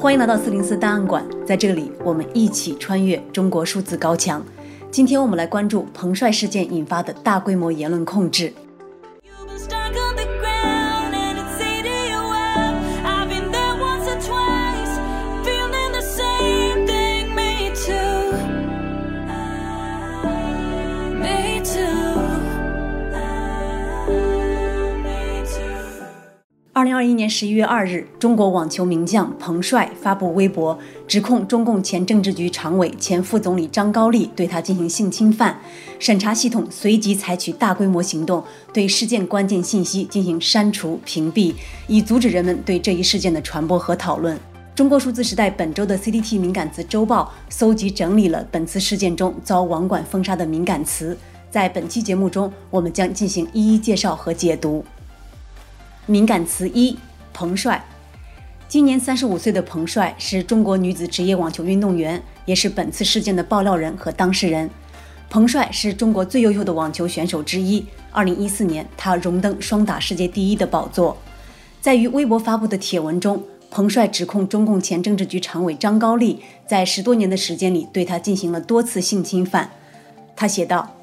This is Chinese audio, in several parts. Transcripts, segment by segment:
欢迎来到四零四档案馆，在这里我们一起穿越中国数字高墙。今天我们来关注彭帅事件引发的大规模言论控制。二一年十一月二日，中国网球名将彭帅发布微博，指控中共前政治局常委、前副总理张高丽对他进行性侵犯。审查系统随即采取大规模行动，对事件关键信息进行删除、屏蔽，以阻止人们对这一事件的传播和讨论。中国数字时代本周的 CDT 敏感词周报搜集整理了本次事件中遭网管封杀的敏感词，在本期节目中，我们将进行一一介绍和解读。敏感词一：彭帅。今年三十五岁的彭帅是中国女子职业网球运动员，也是本次事件的爆料人和当事人。彭帅是中国最优秀的网球选手之一。二零一四年，他荣登双打世界第一的宝座。在于微博发布的帖文中，彭帅指控中共前政治局常委张高丽在十多年的时间里对他进行了多次性侵犯。他写道：“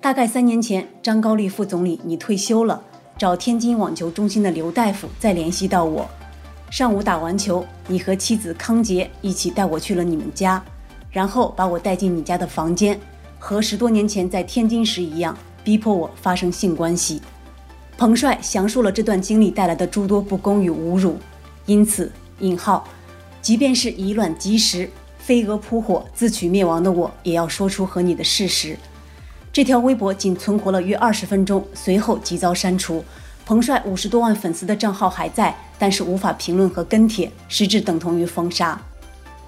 大概三年前，张高丽副总理，你退休了。”找天津网球中心的刘大夫再联系到我。上午打完球，你和妻子康洁一起带我去了你们家，然后把我带进你家的房间，和十多年前在天津时一样，逼迫我发生性关系。彭帅详述了这段经历带来的诸多不公与侮辱，因此（引号），即便是以卵击石、飞蛾扑火、自取灭亡的我，也要说出和你的事实。这条微博仅存活了约二十分钟，随后即遭删除。彭帅五十多万粉丝的账号还在，但是无法评论和跟帖，实质等同于封杀。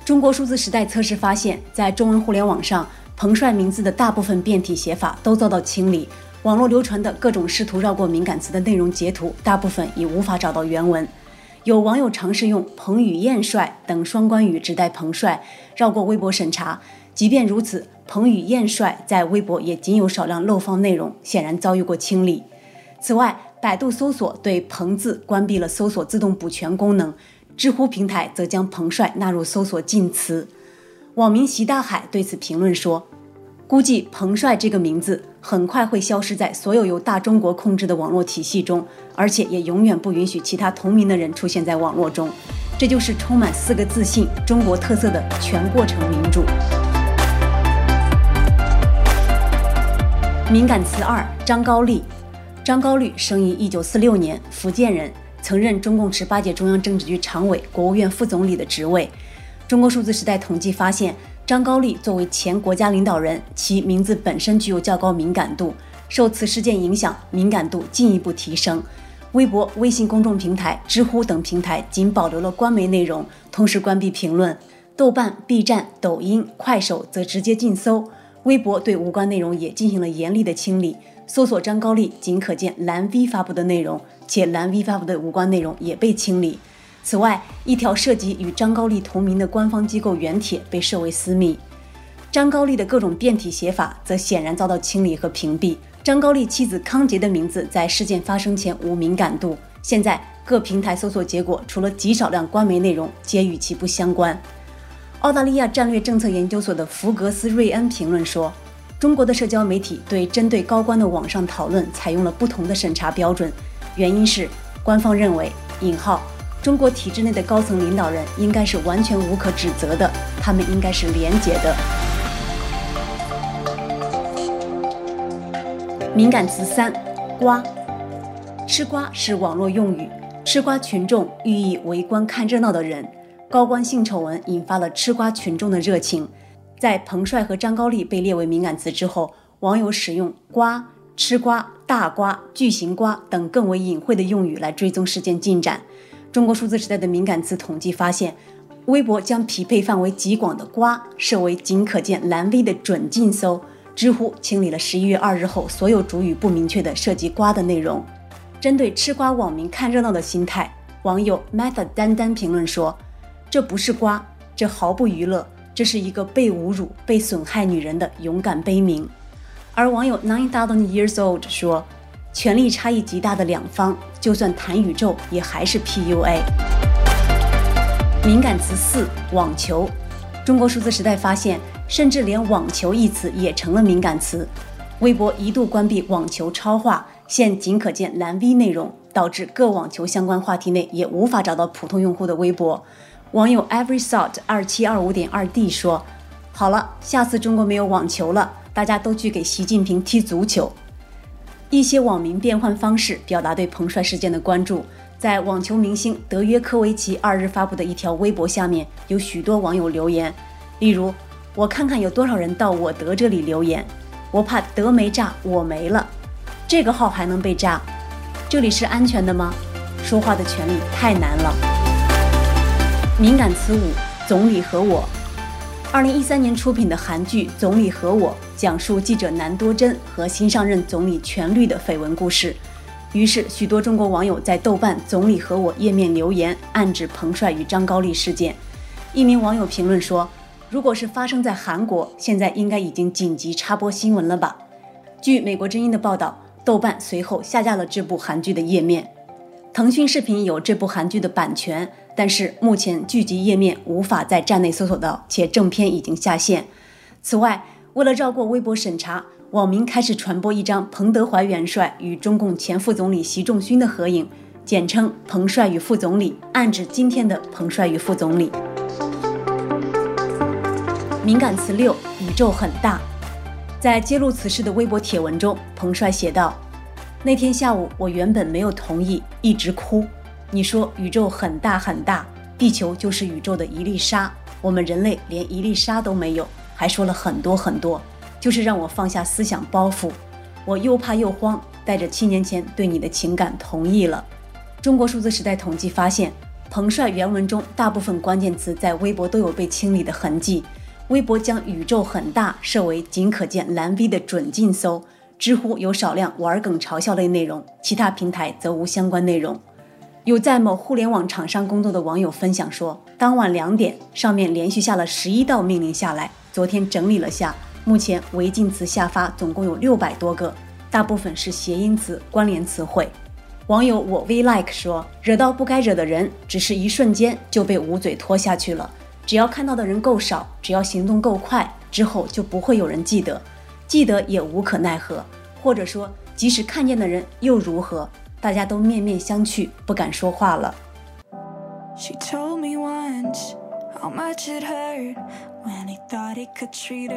中国数字时代测试发现，在中文互联网上，彭帅名字的大部分变体写法都遭到清理。网络流传的各种试图绕过敏感词的内容截图，大部分已无法找到原文。有网友尝试用“彭宇晏帅”等双关语指代彭帅，绕过微博审查。即便如此，彭宇晏帅在微博也仅有少量漏放内容，显然遭遇过清理。此外，百度搜索对“彭”字关闭了搜索自动补全功能，知乎平台则将彭帅纳入搜索禁词。网民习大海对此评论说：“估计彭帅这个名字很快会消失在所有由大中国控制的网络体系中，而且也永远不允许其他同名的人出现在网络中。这就是充满四个自信中国特色的全过程民主。”敏感词二：张高丽。张高丽生于一九四六年，福建人，曾任中共十八届中央政治局常委、国务院副总理的职位。中国数字时代统计发现，张高丽作为前国家领导人，其名字本身具有较高敏感度，受此事件影响，敏感度进一步提升。微博、微信公众平台、知乎等平台仅保留了官媒内容，同时关闭评论。豆瓣、B 站、抖音、快手则直接禁搜。微博对无关内容也进行了严厉的清理，搜索张高丽仅可见蓝 V 发布的内容，且蓝 V 发布的无关内容也被清理。此外，一条涉及与张高丽同名的官方机构原帖被设为私密。张高丽的各种变体写法则显然遭到清理和屏蔽。张高丽妻子康洁的名字在事件发生前无敏感度，现在各平台搜索结果除了极少量官媒内容，皆与其不相关。澳大利亚战略政策研究所的福格斯瑞恩评论说：“中国的社交媒体对针对高官的网上讨论采用了不同的审查标准，原因是官方认为‘引号’中国体制内的高层领导人应该是完全无可指责的，他们应该是廉洁的。”敏感词三：瓜。吃瓜是网络用语，吃瓜群众寓意围观看热闹的人。高官性丑闻引发了吃瓜群众的热情，在彭帅和张高丽被列为敏感词之后，网友使用“瓜”“吃瓜”“大瓜”“巨型瓜”等更为隐晦的用语来追踪事件进展。中国数字时代的敏感词统计发现，微博将匹配范围极广的“瓜”设为仅可见蓝 V 的准禁搜，知乎清理了十一月二日后所有主语不明确的涉及“瓜”的内容。针对吃瓜网民看热闹的心态，网友 Method 丹丹评论说。这不是瓜，这毫不娱乐，这是一个被侮辱、被损害女人的勇敢悲鸣。而网友 Nine Thousand Years Old 说，权力差异极大的两方，就算谈宇宙，也还是 PUA。敏感词四：网球。中国数字时代发现，甚至连“网球”一词也成了敏感词。微博一度关闭网球超话，现仅可见蓝 V 内容，导致各网球相关话题内也无法找到普通用户的微博。网友 Every Thought 二七二五点二 D 说：“好了，下次中国没有网球了，大家都去给习近平踢足球。”一些网民变换方式表达对彭帅事件的关注。在网球明星德约科维奇二日发布的一条微博下面，有许多网友留言，例如：“我看看有多少人到我德这里留言，我怕德没炸，我没了。”这个号还能被炸？这里是安全的吗？说话的权利太难了。敏感词五：总理和我。二零一三年出品的韩剧《总理和我》讲述记者南多珍和新上任总理权力的绯闻故事。于是，许多中国网友在豆瓣“总理和我”页面留言，暗指彭帅与张高丽事件。一名网友评论说：“如果是发生在韩国，现在应该已经紧急插播新闻了吧？”据美国之音的报道，豆瓣随后下架了这部韩剧的页面。腾讯视频有这部韩剧的版权，但是目前剧集页面无法在站内搜索到，且正片已经下线。此外，为了绕过微博审查，网民开始传播一张彭德怀元帅与中共前副总理习仲勋的合影，简称“彭帅与副总理”，暗指今天的彭帅与副总理。敏感词六：宇宙很大。在揭露此事的微博帖文中，彭帅写道：“那天下午，我原本没有同意，一直哭。你说宇宙很大很大，地球就是宇宙的一粒沙，我们人类连一粒沙都没有，还说了很多很多。”就是让我放下思想包袱，我又怕又慌，带着七年前对你的情感同意了。中国数字时代统计发现，彭帅原文中大部分关键词在微博都有被清理的痕迹。微博将宇宙很大设为仅可见蓝 V 的准禁搜，知乎有少量玩梗嘲笑类内容，其他平台则无相关内容。有在某互联网厂商工作的网友分享说，当晚两点，上面连续下了十一道命令下来，昨天整理了下。目前违禁词下发总共有六百多个，大部分是谐音词、关联词汇。网友我 V like 说：“惹到不该惹的人，只是一瞬间就被捂嘴拖下去了。只要看到的人够少，只要行动够快，之后就不会有人记得，记得也无可奈何。或者说，即使看见的人又如何？大家都面面相觑，不敢说话了。” She told me once.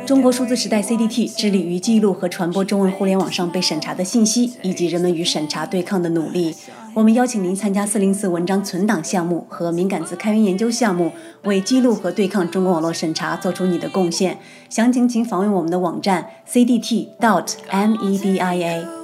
中国数字时代 CDT 致力于记录和传播中文互联网上被审查的信息，以及人们与审查对抗的努力。我们邀请您参加四零四文章存档项目和敏感词开源研究项目，为记录和对抗中国网络审查做出你的贡献。详情请访问我们的网站 cdt.dot.media。